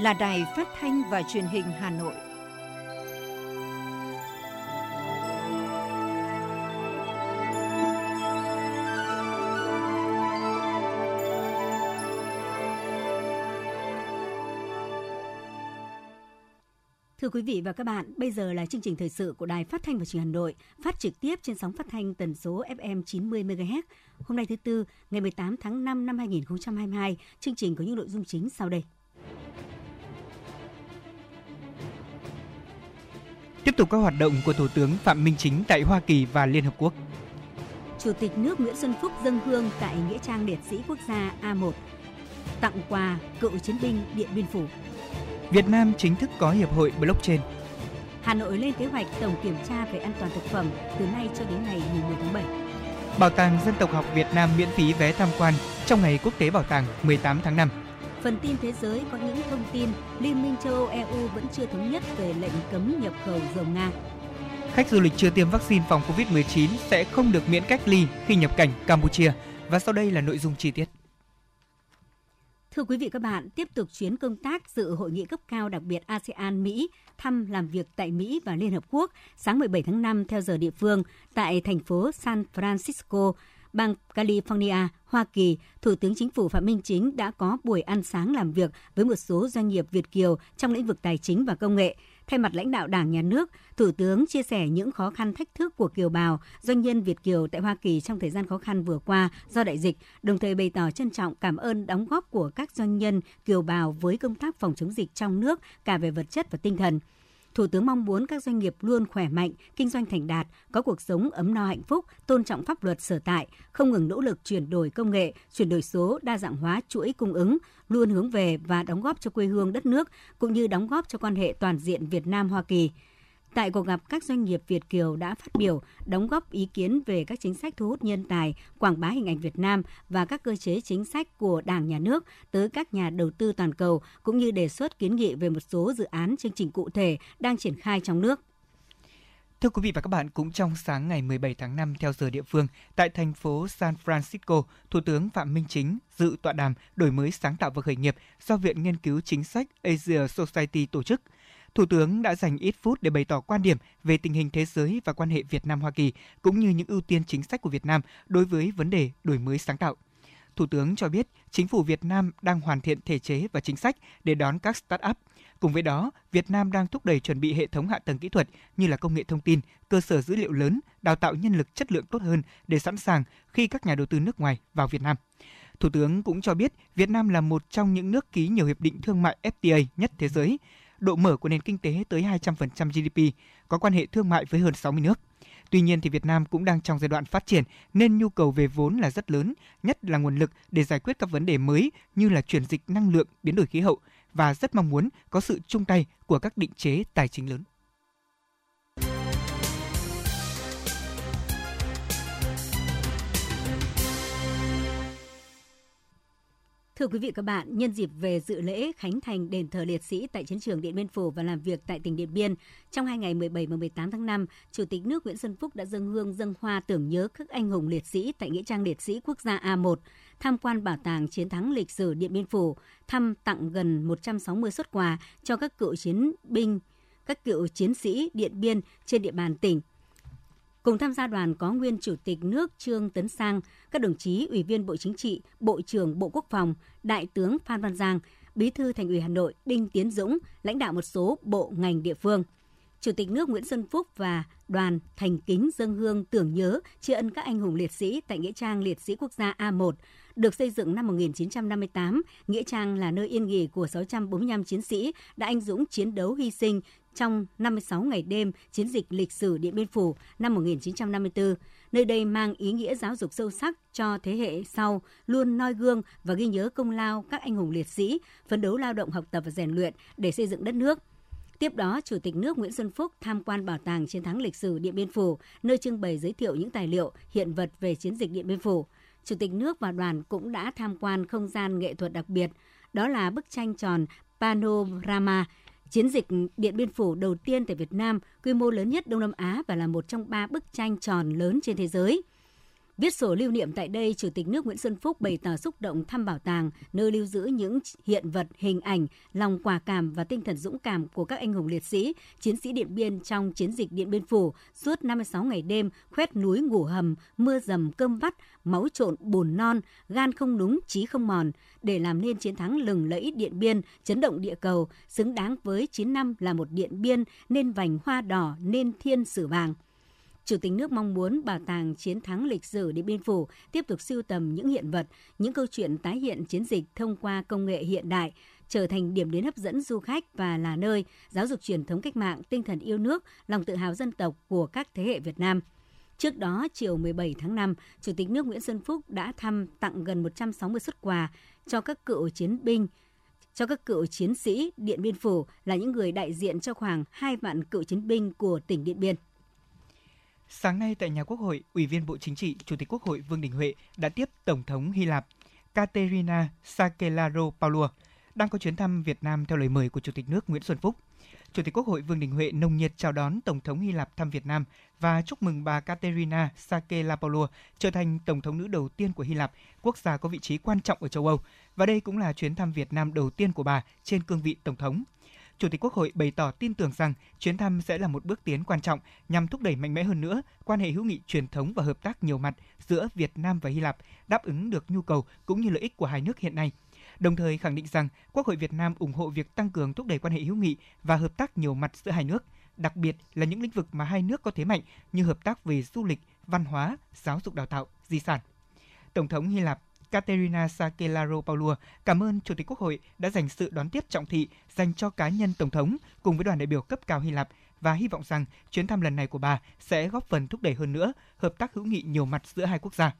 là Đài Phát thanh và Truyền hình Hà Nội. Thưa quý vị và các bạn, bây giờ là chương trình thời sự của Đài Phát thanh và Truyền hình Hà Nội, phát trực tiếp trên sóng phát thanh tần số FM 90 MHz. Hôm nay thứ tư, ngày 18 tháng 5 năm 2022, chương trình có những nội dung chính sau đây. Tiếp tục các hoạt động của Thủ tướng Phạm Minh Chính tại Hoa Kỳ và Liên Hợp Quốc. Chủ tịch nước Nguyễn Xuân Phúc dâng hương tại Nghĩa trang Liệt sĩ Quốc gia A1, tặng quà cựu chiến binh Điện Biên Phủ. Việt Nam chính thức có hiệp hội blockchain. Hà Nội lên kế hoạch tổng kiểm tra về an toàn thực phẩm từ nay cho đến ngày 10 tháng 7. Bảo tàng Dân tộc học Việt Nam miễn phí vé tham quan trong ngày quốc tế bảo tàng 18 tháng 5. Phần tin thế giới có những thông tin Liên minh châu Âu EU vẫn chưa thống nhất về lệnh cấm nhập khẩu dầu Nga. Khách du lịch chưa tiêm vaccine phòng COVID-19 sẽ không được miễn cách ly khi nhập cảnh Campuchia. Và sau đây là nội dung chi tiết. Thưa quý vị các bạn, tiếp tục chuyến công tác dự hội nghị cấp cao đặc biệt ASEAN-Mỹ thăm làm việc tại Mỹ và Liên Hợp Quốc sáng 17 tháng 5 theo giờ địa phương tại thành phố San Francisco, bang California, Hoa Kỳ, Thủ tướng Chính phủ Phạm Minh Chính đã có buổi ăn sáng làm việc với một số doanh nghiệp Việt Kiều trong lĩnh vực tài chính và công nghệ. Thay mặt lãnh đạo Đảng, Nhà nước, Thủ tướng chia sẻ những khó khăn thách thức của kiều bào, doanh nhân Việt Kiều tại Hoa Kỳ trong thời gian khó khăn vừa qua do đại dịch, đồng thời bày tỏ trân trọng cảm ơn đóng góp của các doanh nhân kiều bào với công tác phòng chống dịch trong nước cả về vật chất và tinh thần. Thủ tướng mong muốn các doanh nghiệp luôn khỏe mạnh, kinh doanh thành đạt, có cuộc sống ấm no hạnh phúc, tôn trọng pháp luật sở tại, không ngừng nỗ lực chuyển đổi công nghệ, chuyển đổi số, đa dạng hóa chuỗi cung ứng, luôn hướng về và đóng góp cho quê hương đất nước cũng như đóng góp cho quan hệ toàn diện Việt Nam Hoa Kỳ. Tại cuộc gặp, các doanh nghiệp Việt Kiều đã phát biểu, đóng góp ý kiến về các chính sách thu hút nhân tài, quảng bá hình ảnh Việt Nam và các cơ chế chính sách của Đảng, Nhà nước tới các nhà đầu tư toàn cầu, cũng như đề xuất kiến nghị về một số dự án chương trình cụ thể đang triển khai trong nước. Thưa quý vị và các bạn, cũng trong sáng ngày 17 tháng 5 theo giờ địa phương, tại thành phố San Francisco, Thủ tướng Phạm Minh Chính dự tọa đàm đổi mới sáng tạo và khởi nghiệp do Viện Nghiên cứu Chính sách Asia Society tổ chức – Thủ tướng đã dành ít phút để bày tỏ quan điểm về tình hình thế giới và quan hệ Việt Nam Hoa Kỳ cũng như những ưu tiên chính sách của Việt Nam đối với vấn đề đổi mới sáng tạo. Thủ tướng cho biết chính phủ Việt Nam đang hoàn thiện thể chế và chính sách để đón các start-up. Cùng với đó, Việt Nam đang thúc đẩy chuẩn bị hệ thống hạ tầng kỹ thuật như là công nghệ thông tin, cơ sở dữ liệu lớn, đào tạo nhân lực chất lượng tốt hơn để sẵn sàng khi các nhà đầu tư nước ngoài vào Việt Nam. Thủ tướng cũng cho biết Việt Nam là một trong những nước ký nhiều hiệp định thương mại FTA nhất thế giới độ mở của nền kinh tế tới 200% GDP, có quan hệ thương mại với hơn 60 nước. Tuy nhiên thì Việt Nam cũng đang trong giai đoạn phát triển nên nhu cầu về vốn là rất lớn, nhất là nguồn lực để giải quyết các vấn đề mới như là chuyển dịch năng lượng, biến đổi khí hậu và rất mong muốn có sự chung tay của các định chế tài chính lớn. Thưa quý vị các bạn, nhân dịp về dự lễ khánh thành đền thờ liệt sĩ tại chiến trường Điện Biên Phủ và làm việc tại tỉnh Điện Biên, trong hai ngày 17 và 18 tháng 5, Chủ tịch nước Nguyễn Xuân Phúc đã dâng hương dâng hoa tưởng nhớ các anh hùng liệt sĩ tại nghĩa trang liệt sĩ quốc gia A1, tham quan bảo tàng chiến thắng lịch sử Điện Biên Phủ, thăm tặng gần 160 xuất quà cho các cựu chiến binh, các cựu chiến sĩ Điện Biên trên địa bàn tỉnh. Cùng tham gia đoàn có nguyên Chủ tịch nước Trương Tấn Sang, các đồng chí Ủy viên Bộ Chính trị, Bộ trưởng Bộ Quốc phòng, Đại tướng Phan Văn Giang, Bí thư Thành ủy Hà Nội Đinh Tiến Dũng, lãnh đạo một số bộ ngành địa phương. Chủ tịch nước Nguyễn Xuân Phúc và đoàn thành kính dân hương tưởng nhớ tri ân các anh hùng liệt sĩ tại Nghĩa trang Liệt sĩ Quốc gia A1, được xây dựng năm 1958, Nghĩa trang là nơi yên nghỉ của 645 chiến sĩ đã anh dũng chiến đấu hy sinh trong 56 ngày đêm chiến dịch lịch sử Điện Biên Phủ năm 1954. Nơi đây mang ý nghĩa giáo dục sâu sắc cho thế hệ sau, luôn noi gương và ghi nhớ công lao các anh hùng liệt sĩ, phấn đấu lao động học tập và rèn luyện để xây dựng đất nước. Tiếp đó, Chủ tịch nước Nguyễn Xuân Phúc tham quan bảo tàng chiến thắng lịch sử Điện Biên Phủ, nơi trưng bày giới thiệu những tài liệu, hiện vật về chiến dịch Điện Biên Phủ. Chủ tịch nước và đoàn cũng đã tham quan không gian nghệ thuật đặc biệt, đó là bức tranh tròn Panorama Chiến dịch Điện Biên Phủ đầu tiên tại Việt Nam, quy mô lớn nhất Đông Nam Á và là một trong ba bức tranh tròn lớn trên thế giới. Viết sổ lưu niệm tại đây, Chủ tịch nước Nguyễn Xuân Phúc bày tỏ xúc động thăm bảo tàng, nơi lưu giữ những hiện vật, hình ảnh, lòng quả cảm và tinh thần dũng cảm của các anh hùng liệt sĩ, chiến sĩ Điện Biên trong chiến dịch Điện Biên Phủ suốt 56 ngày đêm, khoét núi ngủ hầm, mưa dầm cơm vắt, máu trộn bùn non, gan không núng, trí không mòn, để làm nên chiến thắng lừng lẫy Điện Biên, chấn động địa cầu, xứng đáng với 9 năm là một Điện Biên, nên vành hoa đỏ, nên thiên sử vàng. Chủ tịch nước mong muốn Bảo tàng Chiến thắng lịch sử Điện Biên Phủ tiếp tục sưu tầm những hiện vật, những câu chuyện tái hiện chiến dịch thông qua công nghệ hiện đại, trở thành điểm đến hấp dẫn du khách và là nơi giáo dục truyền thống cách mạng, tinh thần yêu nước, lòng tự hào dân tộc của các thế hệ Việt Nam. Trước đó, chiều 17 tháng 5, Chủ tịch nước Nguyễn Xuân Phúc đã thăm tặng gần 160 xuất quà cho các cựu chiến binh, cho các cựu chiến sĩ Điện Biên Phủ là những người đại diện cho khoảng 2 vạn cựu chiến binh của tỉnh Điện Biên. Sáng nay tại nhà Quốc hội, Ủy viên Bộ Chính trị, Chủ tịch Quốc hội Vương Đình Huệ đã tiếp Tổng thống Hy Lạp Katerina Sakellaro Paulua đang có chuyến thăm Việt Nam theo lời mời của Chủ tịch nước Nguyễn Xuân Phúc. Chủ tịch Quốc hội Vương Đình Huệ nồng nhiệt chào đón Tổng thống Hy Lạp thăm Việt Nam và chúc mừng bà Katerina Sakellaro trở thành Tổng thống nữ đầu tiên của Hy Lạp, quốc gia có vị trí quan trọng ở châu Âu. Và đây cũng là chuyến thăm Việt Nam đầu tiên của bà trên cương vị Tổng thống. Chủ tịch Quốc hội bày tỏ tin tưởng rằng chuyến thăm sẽ là một bước tiến quan trọng nhằm thúc đẩy mạnh mẽ hơn nữa quan hệ hữu nghị truyền thống và hợp tác nhiều mặt giữa Việt Nam và Hy Lạp, đáp ứng được nhu cầu cũng như lợi ích của hai nước hiện nay. Đồng thời khẳng định rằng Quốc hội Việt Nam ủng hộ việc tăng cường thúc đẩy quan hệ hữu nghị và hợp tác nhiều mặt giữa hai nước, đặc biệt là những lĩnh vực mà hai nước có thế mạnh như hợp tác về du lịch, văn hóa, giáo dục đào tạo, di sản. Tổng thống Hy Lạp Katerina Sakellaro Paulua cảm ơn Chủ tịch Quốc hội đã dành sự đón tiếp trọng thị dành cho cá nhân Tổng thống cùng với đoàn đại biểu cấp cao Hy Lạp và hy vọng rằng chuyến thăm lần này của bà sẽ góp phần thúc đẩy hơn nữa hợp tác hữu nghị nhiều mặt giữa hai quốc gia.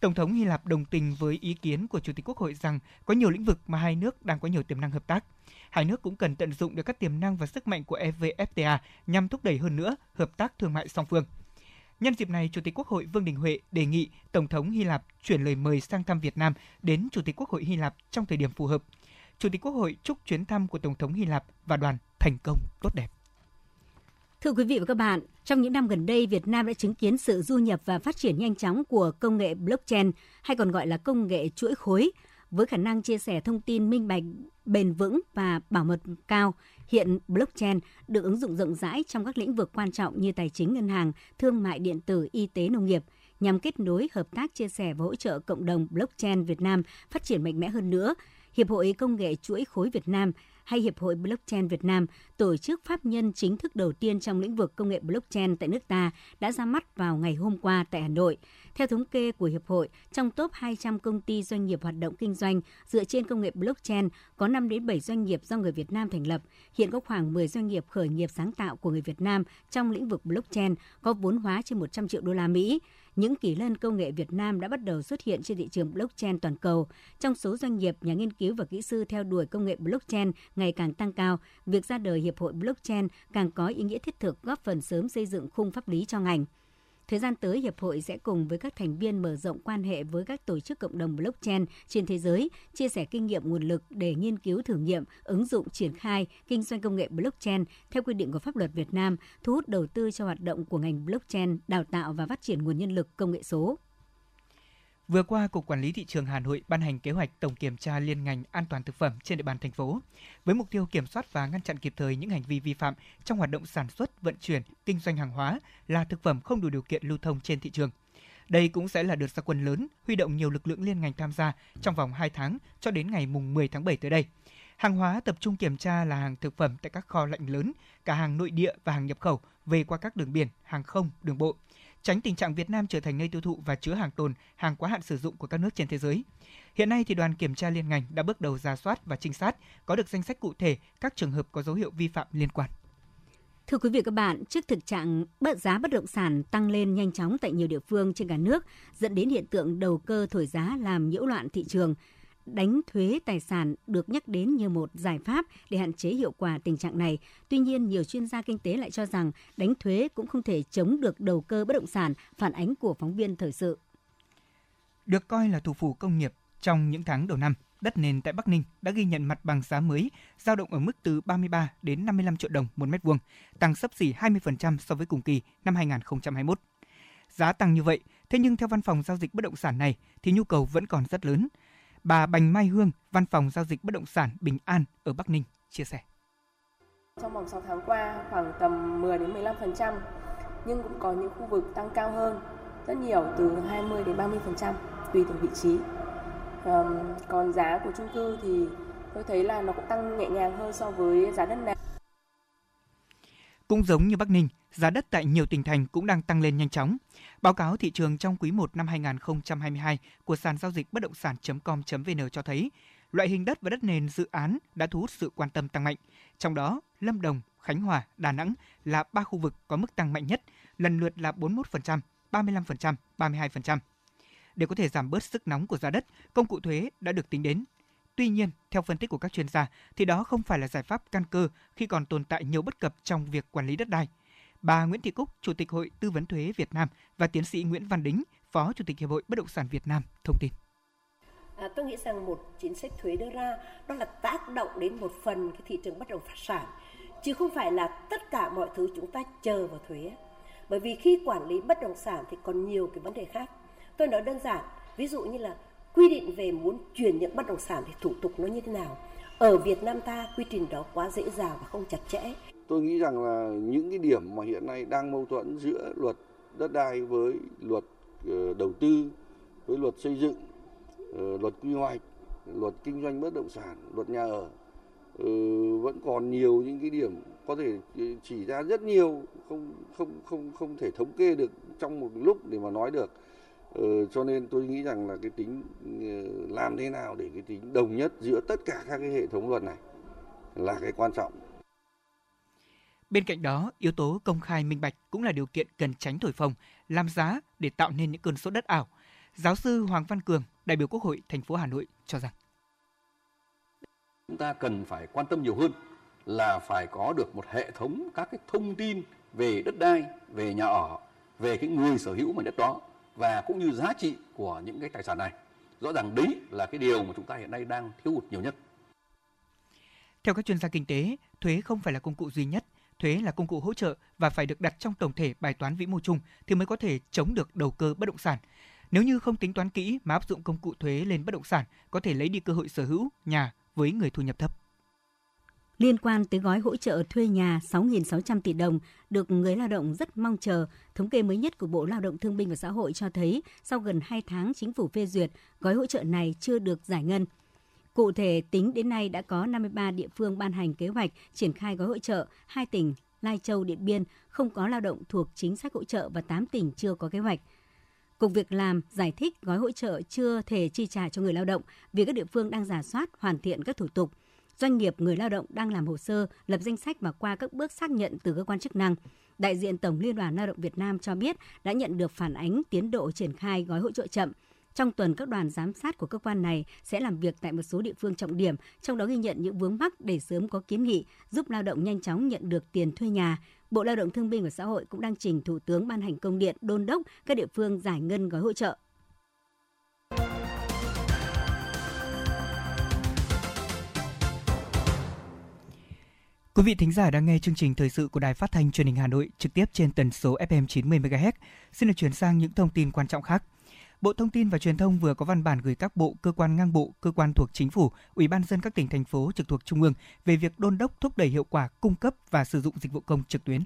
Tổng thống Hy Lạp đồng tình với ý kiến của Chủ tịch Quốc hội rằng có nhiều lĩnh vực mà hai nước đang có nhiều tiềm năng hợp tác. Hai nước cũng cần tận dụng được các tiềm năng và sức mạnh của EVFTA nhằm thúc đẩy hơn nữa hợp tác thương mại song phương. Nhân dịp này, Chủ tịch Quốc hội Vương Đình Huệ đề nghị Tổng thống Hy Lạp chuyển lời mời sang thăm Việt Nam đến Chủ tịch Quốc hội Hy Lạp trong thời điểm phù hợp. Chủ tịch Quốc hội chúc chuyến thăm của Tổng thống Hy Lạp và đoàn thành công tốt đẹp. Thưa quý vị và các bạn, trong những năm gần đây, Việt Nam đã chứng kiến sự du nhập và phát triển nhanh chóng của công nghệ blockchain hay còn gọi là công nghệ chuỗi khối với khả năng chia sẻ thông tin minh bạch, bền vững và bảo mật cao. Hiện blockchain được ứng dụng rộng rãi trong các lĩnh vực quan trọng như tài chính ngân hàng, thương mại điện tử, y tế nông nghiệp nhằm kết nối, hợp tác, chia sẻ và hỗ trợ cộng đồng blockchain Việt Nam phát triển mạnh mẽ hơn nữa. Hiệp hội Công nghệ chuỗi khối Việt Nam hay Hiệp hội Blockchain Việt Nam, tổ chức pháp nhân chính thức đầu tiên trong lĩnh vực công nghệ blockchain tại nước ta, đã ra mắt vào ngày hôm qua tại Hà Nội. Theo thống kê của Hiệp hội, trong top 200 công ty doanh nghiệp hoạt động kinh doanh dựa trên công nghệ blockchain, có 5 đến 7 doanh nghiệp do người Việt Nam thành lập. Hiện có khoảng 10 doanh nghiệp khởi nghiệp sáng tạo của người Việt Nam trong lĩnh vực blockchain có vốn hóa trên 100 triệu đô la Mỹ những kỳ lân công nghệ Việt Nam đã bắt đầu xuất hiện trên thị trường blockchain toàn cầu. Trong số doanh nghiệp, nhà nghiên cứu và kỹ sư theo đuổi công nghệ blockchain ngày càng tăng cao, việc ra đời Hiệp hội Blockchain càng có ý nghĩa thiết thực góp phần sớm xây dựng khung pháp lý cho ngành. Thời gian tới, Hiệp hội sẽ cùng với các thành viên mở rộng quan hệ với các tổ chức cộng đồng blockchain trên thế giới, chia sẻ kinh nghiệm nguồn lực để nghiên cứu thử nghiệm, ứng dụng triển khai kinh doanh công nghệ blockchain theo quy định của pháp luật Việt Nam, thu hút đầu tư cho hoạt động của ngành blockchain, đào tạo và phát triển nguồn nhân lực công nghệ số. Vừa qua, Cục Quản lý Thị trường Hà Nội ban hành kế hoạch tổng kiểm tra liên ngành an toàn thực phẩm trên địa bàn thành phố, với mục tiêu kiểm soát và ngăn chặn kịp thời những hành vi vi phạm trong hoạt động sản xuất, vận chuyển, kinh doanh hàng hóa là thực phẩm không đủ điều kiện lưu thông trên thị trường. Đây cũng sẽ là đợt gia quân lớn, huy động nhiều lực lượng liên ngành tham gia trong vòng 2 tháng cho đến ngày mùng 10 tháng 7 tới đây. Hàng hóa tập trung kiểm tra là hàng thực phẩm tại các kho lạnh lớn, cả hàng nội địa và hàng nhập khẩu về qua các đường biển, hàng không, đường bộ tránh tình trạng Việt Nam trở thành nơi tiêu thụ và chứa hàng tồn, hàng quá hạn sử dụng của các nước trên thế giới. Hiện nay thì đoàn kiểm tra liên ngành đã bước đầu ra soát và trinh sát, có được danh sách cụ thể các trường hợp có dấu hiệu vi phạm liên quan. Thưa quý vị và các bạn, trước thực trạng bất giá bất động sản tăng lên nhanh chóng tại nhiều địa phương trên cả nước, dẫn đến hiện tượng đầu cơ thổi giá làm nhiễu loạn thị trường, đánh thuế tài sản được nhắc đến như một giải pháp để hạn chế hiệu quả tình trạng này. Tuy nhiên, nhiều chuyên gia kinh tế lại cho rằng đánh thuế cũng không thể chống được đầu cơ bất động sản, phản ánh của phóng viên thời sự. Được coi là thủ phủ công nghiệp trong những tháng đầu năm, đất nền tại Bắc Ninh đã ghi nhận mặt bằng giá mới giao động ở mức từ 33 đến 55 triệu đồng một mét vuông, tăng sấp xỉ 20% so với cùng kỳ năm 2021. Giá tăng như vậy, thế nhưng theo văn phòng giao dịch bất động sản này thì nhu cầu vẫn còn rất lớn. Bà Bành Mai Hương, văn phòng giao dịch bất động sản Bình An ở Bắc Ninh chia sẻ. Trong vòng 6 tháng qua khoảng tầm 10 đến 15% nhưng cũng có những khu vực tăng cao hơn rất nhiều từ 20 đến 30% tùy từng vị trí. Um, còn giá của chung cư thì tôi thấy là nó cũng tăng nhẹ nhàng hơn so với giá đất nền. Cũng giống như Bắc Ninh, giá đất tại nhiều tỉnh thành cũng đang tăng lên nhanh chóng. Báo cáo thị trường trong quý 1 năm 2022 của sàn giao dịch bất động sản.com.vn cho thấy, loại hình đất và đất nền dự án đã thu hút sự quan tâm tăng mạnh. Trong đó, Lâm Đồng, Khánh Hòa, Đà Nẵng là ba khu vực có mức tăng mạnh nhất, lần lượt là 41%, 35%, 32%. Để có thể giảm bớt sức nóng của giá đất, công cụ thuế đã được tính đến. Tuy nhiên, theo phân tích của các chuyên gia, thì đó không phải là giải pháp căn cơ khi còn tồn tại nhiều bất cập trong việc quản lý đất đai. Bà Nguyễn Thị Cúc, Chủ tịch Hội Tư vấn Thuế Việt Nam và tiến sĩ Nguyễn Văn Đính, Phó Chủ tịch Hiệp hội Bất động sản Việt Nam thông tin. À, tôi nghĩ rằng một chính sách thuế đưa ra đó là tác động đến một phần cái thị trường bất động sản chứ không phải là tất cả mọi thứ chúng ta chờ vào thuế bởi vì khi quản lý bất động sản thì còn nhiều cái vấn đề khác tôi nói đơn giản ví dụ như là quy định về muốn chuyển nhượng bất động sản thì thủ tục nó như thế nào? Ở Việt Nam ta, quy trình đó quá dễ dàng và không chặt chẽ. Tôi nghĩ rằng là những cái điểm mà hiện nay đang mâu thuẫn giữa luật đất đai với luật ờ, đầu tư, với luật xây dựng ờ, luật quy hoạch, luật kinh doanh bất động sản, luật nhà ở ờ, vẫn còn nhiều những cái điểm có thể chỉ ra rất nhiều, không không không không thể thống kê được trong một lúc để mà nói được ừ, cho nên tôi nghĩ rằng là cái tính làm thế nào để cái tính đồng nhất giữa tất cả các cái hệ thống luật này là cái quan trọng. Bên cạnh đó, yếu tố công khai minh bạch cũng là điều kiện cần tránh thổi phồng, làm giá để tạo nên những cơn sốt đất ảo. Giáo sư Hoàng Văn Cường, đại biểu Quốc hội thành phố Hà Nội cho rằng. Chúng ta cần phải quan tâm nhiều hơn là phải có được một hệ thống các cái thông tin về đất đai, về nhà ở, về cái người sở hữu mảnh đất đó và cũng như giá trị của những cái tài sản này. Rõ ràng đấy là cái điều mà chúng ta hiện nay đang thiếu hụt nhiều nhất. Theo các chuyên gia kinh tế, thuế không phải là công cụ duy nhất thuế là công cụ hỗ trợ và phải được đặt trong tổng thể bài toán vĩ mô chung thì mới có thể chống được đầu cơ bất động sản. Nếu như không tính toán kỹ mà áp dụng công cụ thuế lên bất động sản, có thể lấy đi cơ hội sở hữu nhà với người thu nhập thấp. Liên quan tới gói hỗ trợ thuê nhà 6.600 tỷ đồng được người lao động rất mong chờ, thống kê mới nhất của Bộ Lao động Thương binh và Xã hội cho thấy sau gần 2 tháng chính phủ phê duyệt, gói hỗ trợ này chưa được giải ngân. Cụ thể, tính đến nay đã có 53 địa phương ban hành kế hoạch triển khai gói hỗ trợ, hai tỉnh Lai Châu, Điện Biên không có lao động thuộc chính sách hỗ trợ và 8 tỉnh chưa có kế hoạch. Cục Việc làm giải thích gói hỗ trợ chưa thể chi trả cho người lao động vì các địa phương đang giả soát, hoàn thiện các thủ tục. Doanh nghiệp người lao động đang làm hồ sơ, lập danh sách và qua các bước xác nhận từ cơ quan chức năng. Đại diện Tổng Liên đoàn Lao động Việt Nam cho biết đã nhận được phản ánh tiến độ triển khai gói hỗ trợ chậm – trong tuần, các đoàn giám sát của cơ quan này sẽ làm việc tại một số địa phương trọng điểm, trong đó ghi nhận những vướng mắc để sớm có kiến nghị giúp lao động nhanh chóng nhận được tiền thuê nhà. Bộ Lao động Thương binh và Xã hội cũng đang trình Thủ tướng ban hành công điện đôn đốc các địa phương giải ngân gói hỗ trợ. Quý vị thính giả đang nghe chương trình thời sự của Đài Phát thanh Truyền hình Hà Nội trực tiếp trên tần số FM 90 MHz. Xin được chuyển sang những thông tin quan trọng khác. Bộ Thông tin và Truyền thông vừa có văn bản gửi các bộ, cơ quan ngang bộ, cơ quan thuộc chính phủ, Ủy ban dân các tỉnh thành phố trực thuộc trung ương về việc đôn đốc thúc đẩy hiệu quả cung cấp và sử dụng dịch vụ công trực tuyến.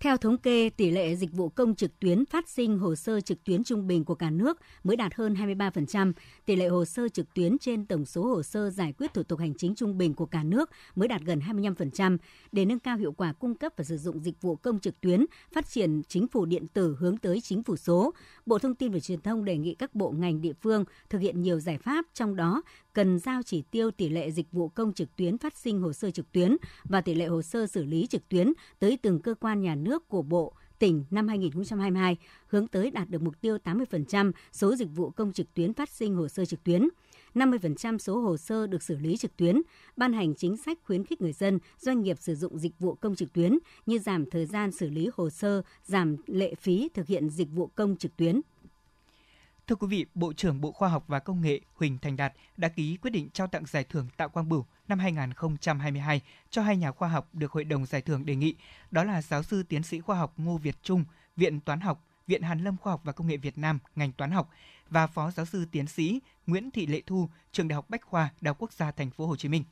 Theo thống kê, tỷ lệ dịch vụ công trực tuyến phát sinh hồ sơ trực tuyến trung bình của cả nước mới đạt hơn 23%, tỷ lệ hồ sơ trực tuyến trên tổng số hồ sơ giải quyết thủ tục hành chính trung bình của cả nước mới đạt gần 25%. Để nâng cao hiệu quả cung cấp và sử dụng dịch vụ công trực tuyến, phát triển chính phủ điện tử hướng tới chính phủ số, Bộ Thông tin và Truyền thông đề nghị các bộ ngành địa phương thực hiện nhiều giải pháp, trong đó cần giao chỉ tiêu tỷ lệ dịch vụ công trực tuyến phát sinh hồ sơ trực tuyến và tỷ lệ hồ sơ xử lý trực tuyến tới từng cơ quan nhà nước của Bộ, tỉnh năm 2022, hướng tới đạt được mục tiêu 80% số dịch vụ công trực tuyến phát sinh hồ sơ trực tuyến. 50% số hồ sơ được xử lý trực tuyến, ban hành chính sách khuyến khích người dân, doanh nghiệp sử dụng dịch vụ công trực tuyến như giảm thời gian xử lý hồ sơ, giảm lệ phí thực hiện dịch vụ công trực tuyến. Thưa quý vị, Bộ trưởng Bộ Khoa học và Công nghệ Huỳnh Thành Đạt đã ký quyết định trao tặng giải thưởng Tạ Quang Bửu năm 2022 cho hai nhà khoa học được Hội đồng Giải thưởng đề nghị, đó là giáo sư tiến sĩ khoa học Ngô Việt Trung, Viện Toán học Viện Hàn lâm Khoa học và Công nghệ Việt Nam ngành toán học và Phó giáo sư tiến sĩ Nguyễn Thị Lệ Thu, trường Đại học Bách khoa Đại học Quốc gia Thành phố Hồ Chí Minh.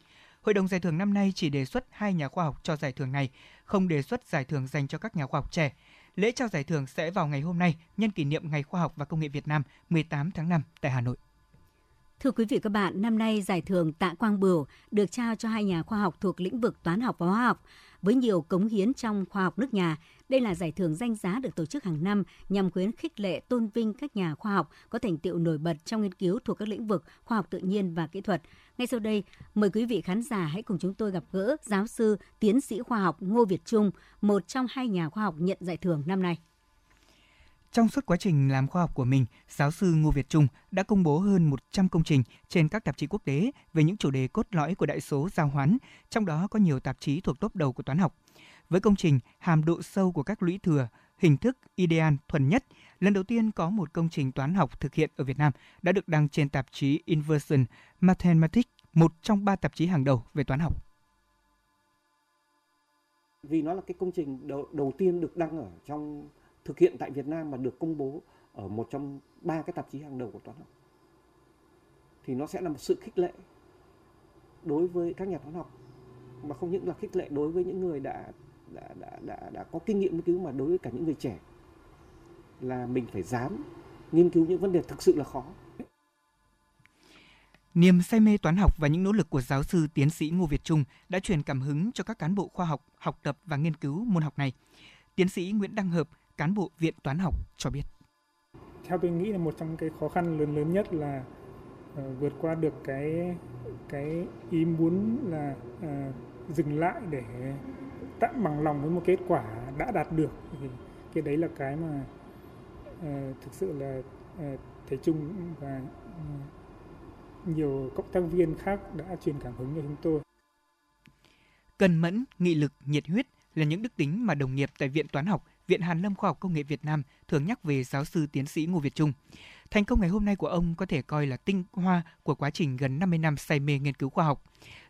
Hội đồng giải thưởng năm nay chỉ đề xuất hai nhà khoa học cho giải thưởng này, không đề xuất giải thưởng dành cho các nhà khoa học trẻ. Lễ trao giải thưởng sẽ vào ngày hôm nay, nhân kỷ niệm Ngày Khoa học và Công nghệ Việt Nam 18 tháng 5 tại Hà Nội. Thưa quý vị các bạn, năm nay giải thưởng Tạ Quang Bửu được trao cho hai nhà khoa học thuộc lĩnh vực toán học và hóa học với nhiều cống hiến trong khoa học nước nhà. Đây là giải thưởng danh giá được tổ chức hàng năm nhằm khuyến khích lệ tôn vinh các nhà khoa học có thành tựu nổi bật trong nghiên cứu thuộc các lĩnh vực khoa học tự nhiên và kỹ thuật. Ngay sau đây, mời quý vị khán giả hãy cùng chúng tôi gặp gỡ giáo sư, tiến sĩ khoa học Ngô Việt Trung, một trong hai nhà khoa học nhận giải thưởng năm nay. Trong suốt quá trình làm khoa học của mình, giáo sư Ngô Việt Trung đã công bố hơn 100 công trình trên các tạp chí quốc tế về những chủ đề cốt lõi của đại số giao hoán, trong đó có nhiều tạp chí thuộc top đầu của toán học. Với công trình Hàm độ sâu của các lũy thừa, hình thức ideal thuần nhất, lần đầu tiên có một công trình toán học thực hiện ở Việt Nam đã được đăng trên tạp chí Inversion Mathematics, một trong ba tạp chí hàng đầu về toán học. Vì nó là cái công trình đầu, đầu tiên được đăng ở trong thực hiện tại Việt Nam mà được công bố ở một trong ba cái tạp chí hàng đầu của toán học thì nó sẽ là một sự khích lệ đối với các nhà toán học mà không những là khích lệ đối với những người đã đã đã đã, đã có kinh nghiệm nghiên cứu mà đối với cả những người trẻ là mình phải dám nghiên cứu những vấn đề thực sự là khó. Niềm say mê toán học và những nỗ lực của giáo sư tiến sĩ Ngô Việt Trung đã truyền cảm hứng cho các cán bộ khoa học học tập và nghiên cứu môn học này. Tiến sĩ Nguyễn Đăng Hợp, cán bộ Viện Toán học cho biết. Theo tôi nghĩ là một trong cái khó khăn lớn lớn nhất là uh, vượt qua được cái cái ý muốn là uh, dừng lại để tạm bằng lòng với một kết quả đã đạt được thì cái đấy là cái mà uh, thực sự là uh, thầy Trung và uh, nhiều cộng tác viên khác đã truyền cảm hứng cho chúng tôi. Cần mẫn, nghị lực, nhiệt huyết là những đức tính mà đồng nghiệp tại Viện Toán học Viện Hàn lâm Khoa học Công nghệ Việt Nam thường nhắc về giáo sư tiến sĩ Ngô Việt Trung. Thành công ngày hôm nay của ông có thể coi là tinh hoa của quá trình gần 50 năm say mê nghiên cứu khoa học.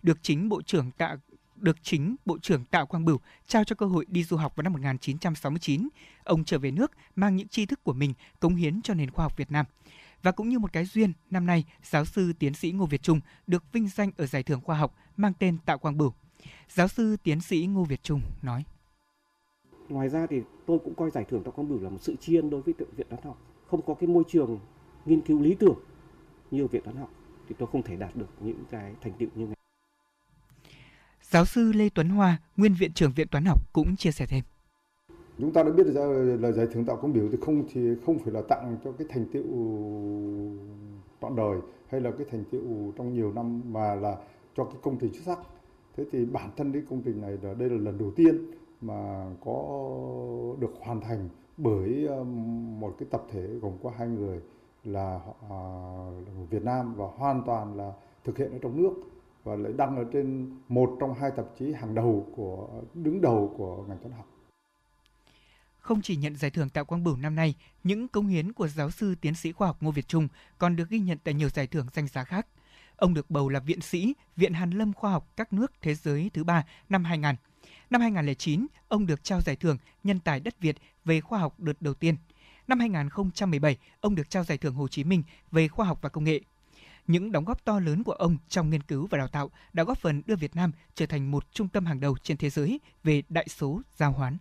Được chính Bộ trưởng Tạ được chính Bộ trưởng Tạ Quang Bửu trao cho cơ hội đi du học vào năm 1969. Ông trở về nước mang những tri thức của mình cống hiến cho nền khoa học Việt Nam. Và cũng như một cái duyên, năm nay, giáo sư tiến sĩ Ngô Việt Trung được vinh danh ở giải thưởng khoa học mang tên Tạ Quang Bửu. Giáo sư tiến sĩ Ngô Việt Trung nói ngoài ra thì tôi cũng coi giải thưởng Tạ Quang Bửu là một sự tri ân đối với viện toán học không có cái môi trường nghiên cứu lý tưởng như viện toán học thì tôi không thể đạt được những cái thành tựu như ngày Giáo sư Lê Tuấn Hoa, nguyên viện trưởng Viện Toán học cũng chia sẻ thêm. Chúng ta đã biết là, là giải thưởng tạo công Biểu thì không thì không phải là tặng cho cái thành tựu trọn đời hay là cái thành tựu trong nhiều năm mà là cho cái công trình xuất sắc. Thế thì bản thân cái công trình này là đây là lần đầu tiên mà có được hoàn thành bởi um, một cái tập thể gồm có hai người là họ Việt Nam và hoàn toàn là thực hiện ở trong nước và lại đăng ở trên một trong hai tạp chí hàng đầu của đứng đầu của ngành toán học. Không chỉ nhận giải thưởng Tạ Quang Bửu năm nay, những công hiến của giáo sư tiến sĩ khoa học Ngô Việt Trung còn được ghi nhận tại nhiều giải thưởng danh giá khác. Ông được bầu là viện sĩ Viện Hàn lâm Khoa học các nước thế giới thứ ba năm 2000 Năm 2009, ông được trao giải thưởng Nhân tài đất Việt về khoa học đợt đầu tiên. Năm 2017, ông được trao giải thưởng Hồ Chí Minh về khoa học và công nghệ. Những đóng góp to lớn của ông trong nghiên cứu và đào tạo đã góp phần đưa Việt Nam trở thành một trung tâm hàng đầu trên thế giới về đại số giao hoán.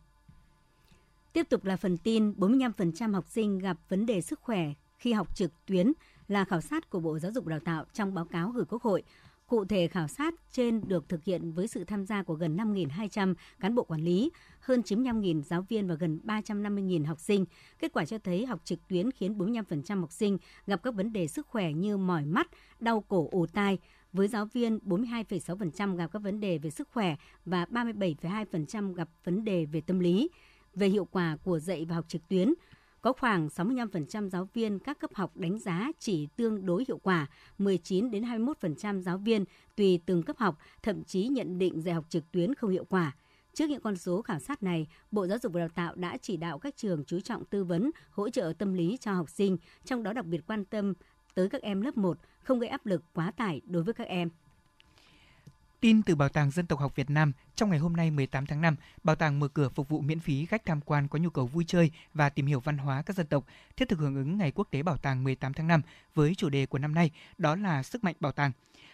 Tiếp tục là phần tin 45% học sinh gặp vấn đề sức khỏe khi học trực tuyến là khảo sát của Bộ Giáo dục Đào tạo trong báo cáo gửi Quốc hội. Cụ thể, khảo sát trên được thực hiện với sự tham gia của gần 5.200 cán bộ quản lý, hơn 95.000 giáo viên và gần 350.000 học sinh. Kết quả cho thấy học trực tuyến khiến 45% học sinh gặp các vấn đề sức khỏe như mỏi mắt, đau cổ, ù tai. Với giáo viên, 42,6% gặp các vấn đề về sức khỏe và 37,2% gặp vấn đề về tâm lý. Về hiệu quả của dạy và học trực tuyến, có khoảng 65% giáo viên các cấp học đánh giá chỉ tương đối hiệu quả, 19 đến 21% giáo viên tùy từng cấp học thậm chí nhận định dạy học trực tuyến không hiệu quả. Trước những con số khảo sát này, Bộ Giáo dục và Đào tạo đã chỉ đạo các trường chú trọng tư vấn, hỗ trợ tâm lý cho học sinh, trong đó đặc biệt quan tâm tới các em lớp 1, không gây áp lực quá tải đối với các em. Tin từ Bảo tàng Dân tộc học Việt Nam, trong ngày hôm nay 18 tháng 5, bảo tàng mở cửa phục vụ miễn phí khách tham quan có nhu cầu vui chơi và tìm hiểu văn hóa các dân tộc, thiết thực hưởng ứng Ngày Quốc tế Bảo tàng 18 tháng 5 với chủ đề của năm nay đó là sức mạnh bảo tàng.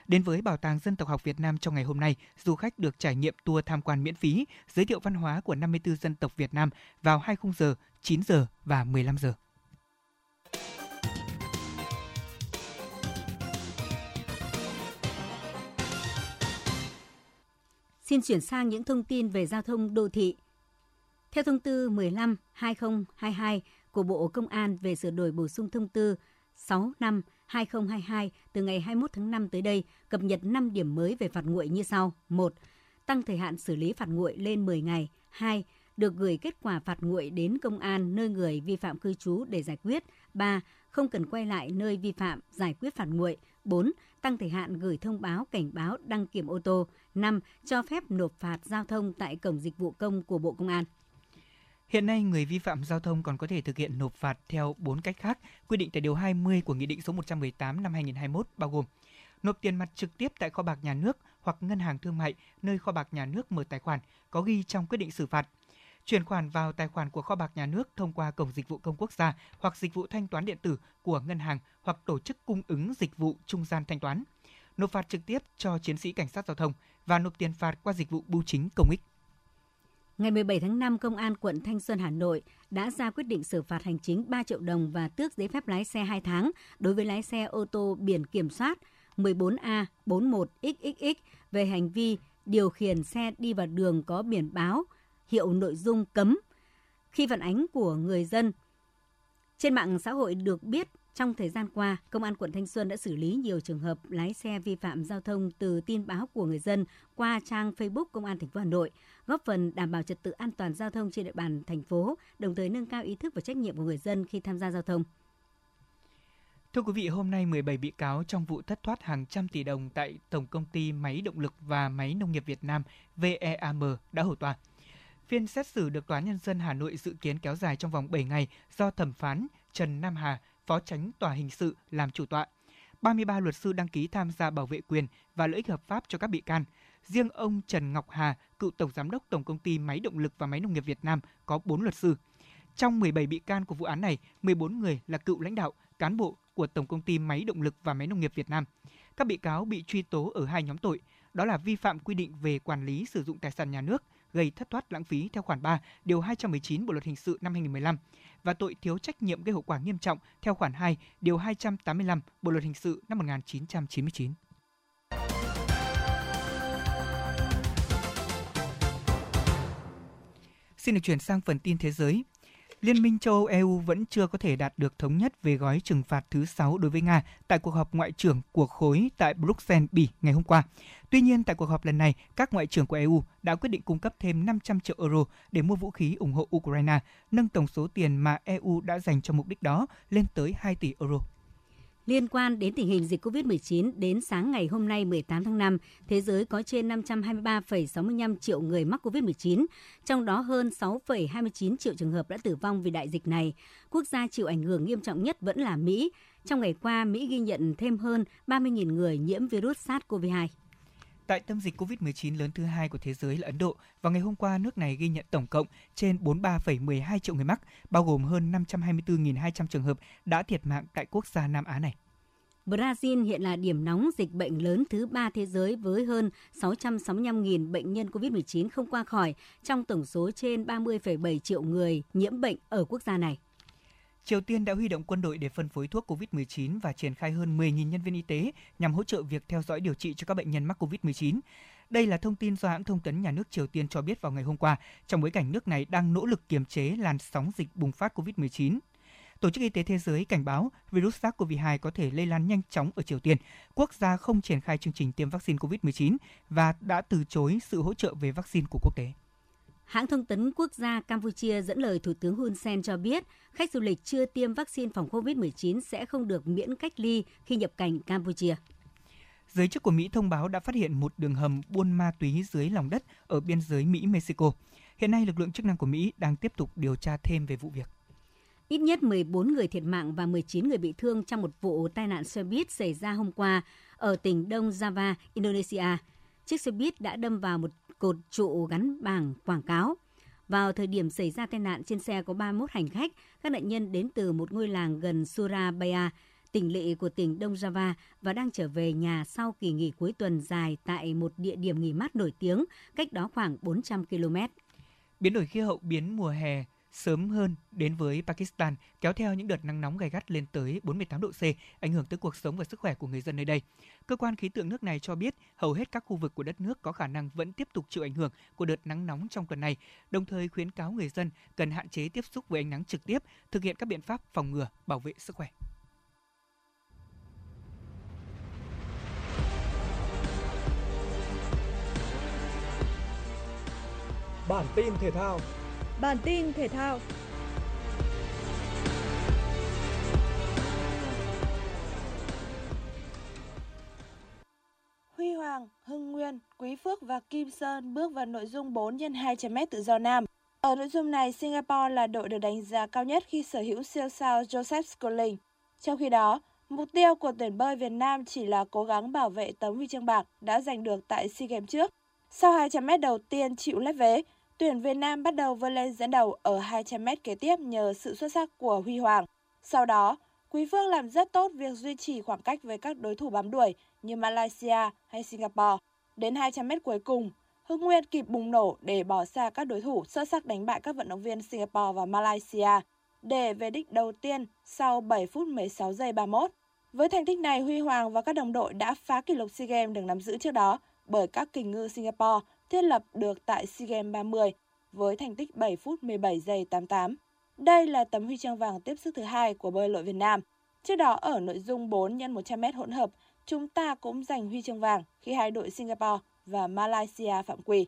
Đến với Bảo tàng Dân tộc học Việt Nam trong ngày hôm nay, du khách được trải nghiệm tour tham quan miễn phí, giới thiệu văn hóa của 54 dân tộc Việt Nam vào 20 giờ, 9 giờ và 15 giờ. Xin chuyển sang những thông tin về giao thông đô thị. Theo thông tư 15/2022 của Bộ Công an về sửa đổi bổ sung thông tư 65 2022 từ ngày 21 tháng 5 tới đây, cập nhật 5 điểm mới về phạt nguội như sau. 1. Tăng thời hạn xử lý phạt nguội lên 10 ngày. 2. Được gửi kết quả phạt nguội đến công an nơi người vi phạm cư trú để giải quyết. 3. Không cần quay lại nơi vi phạm giải quyết phạt nguội. 4. Tăng thời hạn gửi thông báo cảnh báo đăng kiểm ô tô. 5. Cho phép nộp phạt giao thông tại cổng dịch vụ công của Bộ Công an. Hiện nay, người vi phạm giao thông còn có thể thực hiện nộp phạt theo 4 cách khác, quy định tại Điều 20 của Nghị định số 118 năm 2021 bao gồm nộp tiền mặt trực tiếp tại kho bạc nhà nước hoặc ngân hàng thương mại nơi kho bạc nhà nước mở tài khoản có ghi trong quyết định xử phạt, chuyển khoản vào tài khoản của kho bạc nhà nước thông qua cổng dịch vụ công quốc gia hoặc dịch vụ thanh toán điện tử của ngân hàng hoặc tổ chức cung ứng dịch vụ trung gian thanh toán, nộp phạt trực tiếp cho chiến sĩ cảnh sát giao thông và nộp tiền phạt qua dịch vụ bưu chính công ích. Ngày 17 tháng 5, Công an quận Thanh Xuân, Hà Nội đã ra quyết định xử phạt hành chính 3 triệu đồng và tước giấy phép lái xe 2 tháng đối với lái xe ô tô biển kiểm soát 14A41XXX về hành vi điều khiển xe đi vào đường có biển báo hiệu nội dung cấm. Khi phản ánh của người dân trên mạng xã hội được biết trong thời gian qua, Công an quận Thanh Xuân đã xử lý nhiều trường hợp lái xe vi phạm giao thông từ tin báo của người dân qua trang Facebook Công an thành phố Hà Nội, góp phần đảm bảo trật tự an toàn giao thông trên địa bàn thành phố, đồng thời nâng cao ý thức và trách nhiệm của người dân khi tham gia giao thông. Thưa quý vị, hôm nay 17 bị cáo trong vụ thất thoát hàng trăm tỷ đồng tại Tổng công ty Máy động lực và Máy nông nghiệp Việt Nam VEAM đã hầu tòa. Phiên xét xử được Tòa án Nhân dân Hà Nội dự kiến kéo dài trong vòng 7 ngày do thẩm phán Trần Nam Hà, Phó Tránh Tòa Hình sự làm chủ tọa. 33 luật sư đăng ký tham gia bảo vệ quyền và lợi ích hợp pháp cho các bị can. Riêng ông Trần Ngọc Hà, cựu Tổng Giám đốc Tổng Công ty Máy Động lực và Máy Nông nghiệp Việt Nam có 4 luật sư. Trong 17 bị can của vụ án này, 14 người là cựu lãnh đạo, cán bộ của Tổng Công ty Máy Động lực và Máy Nông nghiệp Việt Nam. Các bị cáo bị truy tố ở hai nhóm tội, đó là vi phạm quy định về quản lý sử dụng tài sản nhà nước, gây thất thoát lãng phí theo khoản 3, điều 219 Bộ luật hình sự năm 2015 và tội thiếu trách nhiệm gây hậu quả nghiêm trọng theo khoản 2, điều 285 Bộ luật hình sự năm 1999. Xin được chuyển sang phần tin thế giới. Liên minh châu Âu EU vẫn chưa có thể đạt được thống nhất về gói trừng phạt thứ 6 đối với Nga tại cuộc họp ngoại trưởng của khối tại Bruxelles, Bỉ ngày hôm qua. Tuy nhiên, tại cuộc họp lần này, các ngoại trưởng của EU đã quyết định cung cấp thêm 500 triệu euro để mua vũ khí ủng hộ Ukraine, nâng tổng số tiền mà EU đã dành cho mục đích đó lên tới 2 tỷ euro. Liên quan đến tình hình dịch COVID-19, đến sáng ngày hôm nay 18 tháng 5, thế giới có trên 523,65 triệu người mắc COVID-19, trong đó hơn 6,29 triệu trường hợp đã tử vong vì đại dịch này. Quốc gia chịu ảnh hưởng nghiêm trọng nhất vẫn là Mỹ. Trong ngày qua, Mỹ ghi nhận thêm hơn 30.000 người nhiễm virus SARS-CoV-2. Tại tâm dịch COVID-19 lớn thứ hai của thế giới là Ấn Độ, vào ngày hôm qua nước này ghi nhận tổng cộng trên 43,12 triệu người mắc, bao gồm hơn 524.200 trường hợp đã thiệt mạng tại quốc gia Nam Á này. Brazil hiện là điểm nóng dịch bệnh lớn thứ ba thế giới với hơn 665.000 bệnh nhân COVID-19 không qua khỏi trong tổng số trên 30,7 triệu người nhiễm bệnh ở quốc gia này. Triều Tiên đã huy động quân đội để phân phối thuốc COVID-19 và triển khai hơn 10.000 nhân viên y tế nhằm hỗ trợ việc theo dõi điều trị cho các bệnh nhân mắc COVID-19. Đây là thông tin do hãng thông tấn nhà nước Triều Tiên cho biết vào ngày hôm qua, trong bối cảnh nước này đang nỗ lực kiềm chế làn sóng dịch bùng phát COVID-19. Tổ chức Y tế Thế giới cảnh báo virus SARS-CoV-2 có thể lây lan nhanh chóng ở Triều Tiên. Quốc gia không triển khai chương trình tiêm vaccine COVID-19 và đã từ chối sự hỗ trợ về vaccine của quốc tế. Hãng thông tấn quốc gia Campuchia dẫn lời Thủ tướng Hun Sen cho biết, khách du lịch chưa tiêm vaccine phòng COVID-19 sẽ không được miễn cách ly khi nhập cảnh Campuchia. Giới chức của Mỹ thông báo đã phát hiện một đường hầm buôn ma túy dưới lòng đất ở biên giới Mỹ-Mexico. Hiện nay, lực lượng chức năng của Mỹ đang tiếp tục điều tra thêm về vụ việc. Ít nhất 14 người thiệt mạng và 19 người bị thương trong một vụ tai nạn xe buýt xảy ra hôm qua ở tỉnh Đông Java, Indonesia. chiếc xe buýt đã đâm vào một cột trụ gắn bảng quảng cáo. Vào thời điểm xảy ra tai nạn, trên xe có 31 hành khách. Các nạn nhân đến từ một ngôi làng gần Surabaya, tỉnh lỵ của tỉnh Đông Java và đang trở về nhà sau kỳ nghỉ cuối tuần dài tại một địa điểm nghỉ mát nổi tiếng, cách đó khoảng 400 km. Biến đổi khí hậu biến mùa hè sớm hơn đến với Pakistan, kéo theo những đợt nắng nóng gay gắt lên tới 48 độ C, ảnh hưởng tới cuộc sống và sức khỏe của người dân nơi đây. Cơ quan khí tượng nước này cho biết hầu hết các khu vực của đất nước có khả năng vẫn tiếp tục chịu ảnh hưởng của đợt nắng nóng trong tuần này, đồng thời khuyến cáo người dân cần hạn chế tiếp xúc với ánh nắng trực tiếp, thực hiện các biện pháp phòng ngừa, bảo vệ sức khỏe. Bản tin thể thao Bản tin thể thao Huy Hoàng, Hưng Nguyên, Quý Phước và Kim Sơn bước vào nội dung 4 x 200m tự do nam. Ở nội dung này, Singapore là đội được đánh giá cao nhất khi sở hữu siêu sao Joseph Schooling. Trong khi đó, mục tiêu của tuyển bơi Việt Nam chỉ là cố gắng bảo vệ tấm huy chương bạc đã giành được tại SEA Games trước. Sau 200m đầu tiên chịu lép vế, tuyển Việt Nam bắt đầu vươn lên dẫn đầu ở 200m kế tiếp nhờ sự xuất sắc của Huy Hoàng. Sau đó, Quý Phương làm rất tốt việc duy trì khoảng cách với các đối thủ bám đuổi như Malaysia hay Singapore. Đến 200m cuối cùng, Hưng Nguyên kịp bùng nổ để bỏ xa các đối thủ xuất sắc đánh bại các vận động viên Singapore và Malaysia để về đích đầu tiên sau 7 phút 16 giây 31. Với thành tích này, Huy Hoàng và các đồng đội đã phá kỷ lục SEA Games được nắm giữ trước đó bởi các kình ngư Singapore thiết lập được tại SEA Games 30 với thành tích 7 phút 17 giây 88. Đây là tấm huy chương vàng tiếp sức thứ hai của bơi lội Việt Nam. Trước đó ở nội dung 4 x 100m hỗn hợp, chúng ta cũng giành huy chương vàng khi hai đội Singapore và Malaysia phạm quy.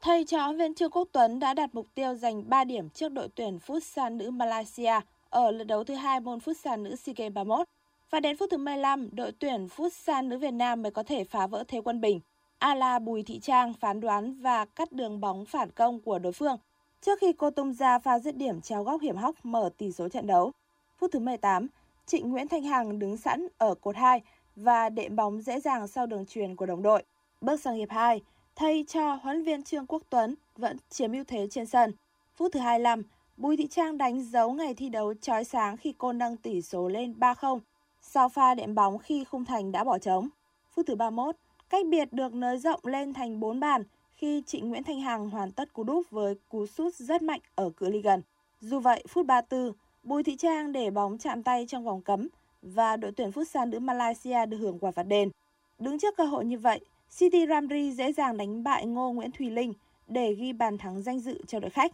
Thầy trò viên Trương Quốc Tuấn đã đạt mục tiêu giành 3 điểm trước đội tuyển Futsal nữ Malaysia ở lượt đấu thứ hai môn Futsal nữ SEA Games 31. Và đến phút thứ 15, đội tuyển Futsal nữ Việt Nam mới có thể phá vỡ thế quân bình. Ala Bùi Thị Trang phán đoán và cắt đường bóng phản công của đối phương trước khi cô tung ra pha dứt điểm treo góc hiểm hóc mở tỷ số trận đấu. Phút thứ 18, Trịnh Nguyễn Thanh Hằng đứng sẵn ở cột 2 và đệm bóng dễ dàng sau đường truyền của đồng đội. Bước sang hiệp 2, thay cho huấn viên Trương Quốc Tuấn vẫn chiếm ưu thế trên sân. Phút thứ 25, Bùi Thị Trang đánh dấu ngày thi đấu chói sáng khi cô nâng tỷ số lên 3-0 sau pha đệm bóng khi khung thành đã bỏ trống. Phút thứ 31, cách biệt được nới rộng lên thành 4 bàn khi chị Nguyễn Thanh Hằng hoàn tất cú đúp với cú sút rất mạnh ở cự ly gần. Dù vậy, phút 34, Bùi Thị Trang để bóng chạm tay trong vòng cấm và đội tuyển futsal nữ Malaysia được hưởng quả phạt đền. Đứng trước cơ hội như vậy, City Ramri dễ dàng đánh bại Ngô Nguyễn Thùy Linh để ghi bàn thắng danh dự cho đội khách.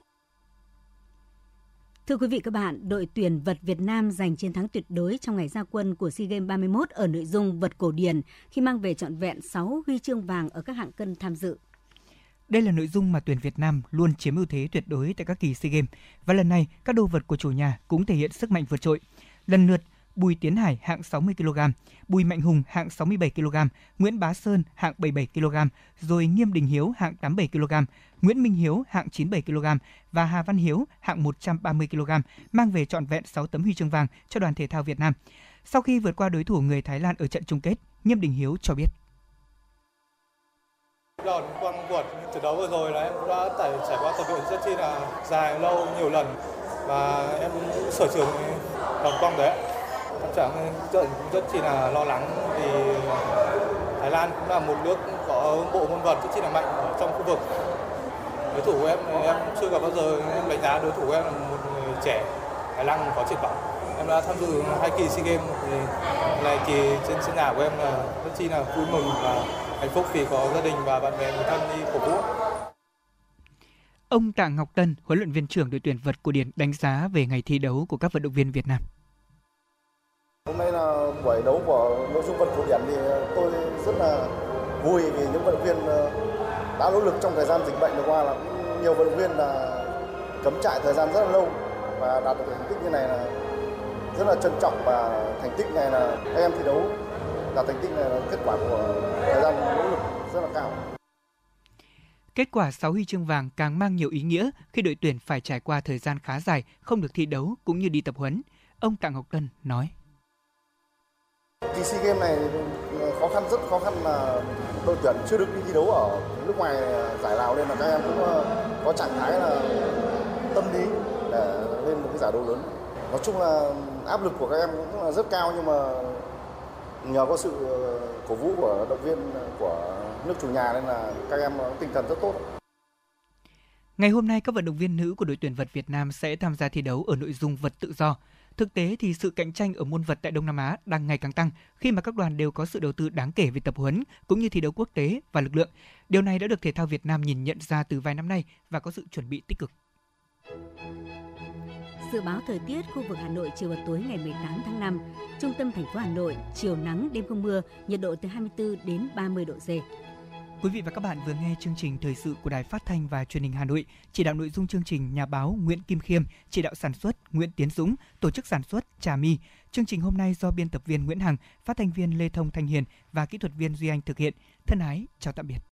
Thưa quý vị các bạn, đội tuyển vật Việt Nam giành chiến thắng tuyệt đối trong ngày gia quân của SEA Games 31 ở nội dung vật cổ điển khi mang về trọn vẹn 6 huy chương vàng ở các hạng cân tham dự. Đây là nội dung mà tuyển Việt Nam luôn chiếm ưu thế tuyệt đối tại các kỳ SEA Games và lần này các đồ vật của chủ nhà cũng thể hiện sức mạnh vượt trội. Lần lượt Bùi Tiến Hải hạng 60 kg, Bùi Mạnh Hùng hạng 67 kg, Nguyễn Bá Sơn hạng 77 kg, rồi Nghiêm Đình Hiếu hạng 87 kg, Nguyễn Minh Hiếu hạng 97 kg và Hà Văn Hiếu hạng 130 kg mang về trọn vẹn 6 tấm huy chương vàng cho đoàn thể thao Việt Nam. Sau khi vượt qua đối thủ người Thái Lan ở trận chung kết, Nghiêm Đình Hiếu cho biết. Đòn quăng quật trận đấu vừa rồi là em cũng đã trải, trải qua tập luyện rất chi là dài lâu nhiều lần. Và em cũng sở trường đòn quăng đấy chẳng trạng cũng rất chỉ là lo lắng vì Thái Lan cũng là một nước có bộ môn vật rất chi là mạnh ở trong khu vực. Đối thủ của em em chưa gặp bao giờ em đánh giá đối thủ của em là một người trẻ tài năng có triển vọng. Em đã tham dự hai kỳ SEA Games thì này kỳ trên sân nhà của em là rất chi là vui mừng và hạnh phúc vì có gia đình và bạn bè người thân đi cổ vũ. Ông Tạ Ngọc Tân, huấn luyện viên trưởng đội tuyển vật của Điền đánh giá về ngày thi đấu của các vận động viên Việt Nam. Hôm nay là buổi đấu của nội dung vật cổ điển thì tôi rất là vui vì những vận động viên ờ, đã nỗ lực trong thời gian dịch bệnh vừa qua là nhiều vận động viên là cấm trại thời gian rất là lâu và đạt được thành tích như này là rất là trân trọng và thành tích này là các em thi đấu đạt thành tích này là kết quả của thời gian nỗ lực rất là cao. Kết quả 6 huy chương vàng càng mang nhiều ý nghĩa khi đội tuyển phải trải qua thời gian khá dài không được thi đấu cũng như đi tập huấn. Ông Tạ Ngọc Tân nói. Kỳ SEA Games này ừ, khó khăn rất khó khăn là đội tuyển chưa được đi thi đấu ở nước ngoài ờ, giải Lào nên là các em cũng ờ, có trạng thái là tâm lý để lên một cái giải đấu lớn. Nói chung là áp lực của các em cũng là rất cao nhưng mà nhờ có sự ờ, cổ vũ của động viên của nước chủ nhà nên là các em tinh thần rất tốt. Ngày hôm nay, các vận động viên nữ của đội tuyển vật Việt Nam sẽ tham gia thi đấu ở nội dung vật tự do. Thực tế thì sự cạnh tranh ở môn vật tại Đông Nam Á đang ngày càng tăng khi mà các đoàn đều có sự đầu tư đáng kể về tập huấn cũng như thi đấu quốc tế và lực lượng. Điều này đã được thể thao Việt Nam nhìn nhận ra từ vài năm nay và có sự chuẩn bị tích cực. Dự báo thời tiết khu vực Hà Nội chiều và tối ngày 18 tháng 5, trung tâm thành phố Hà Nội chiều nắng đêm không mưa, nhiệt độ từ 24 đến 30 độ C. Quý vị và các bạn vừa nghe chương trình thời sự của Đài Phát thanh và Truyền hình Hà Nội. Chỉ đạo nội dung chương trình nhà báo Nguyễn Kim Khiêm, chỉ đạo sản xuất Nguyễn Tiến Dũng, tổ chức sản xuất Trà My. Chương trình hôm nay do biên tập viên Nguyễn Hằng, phát thanh viên Lê Thông Thanh Hiền và kỹ thuật viên Duy Anh thực hiện. Thân ái, chào tạm biệt.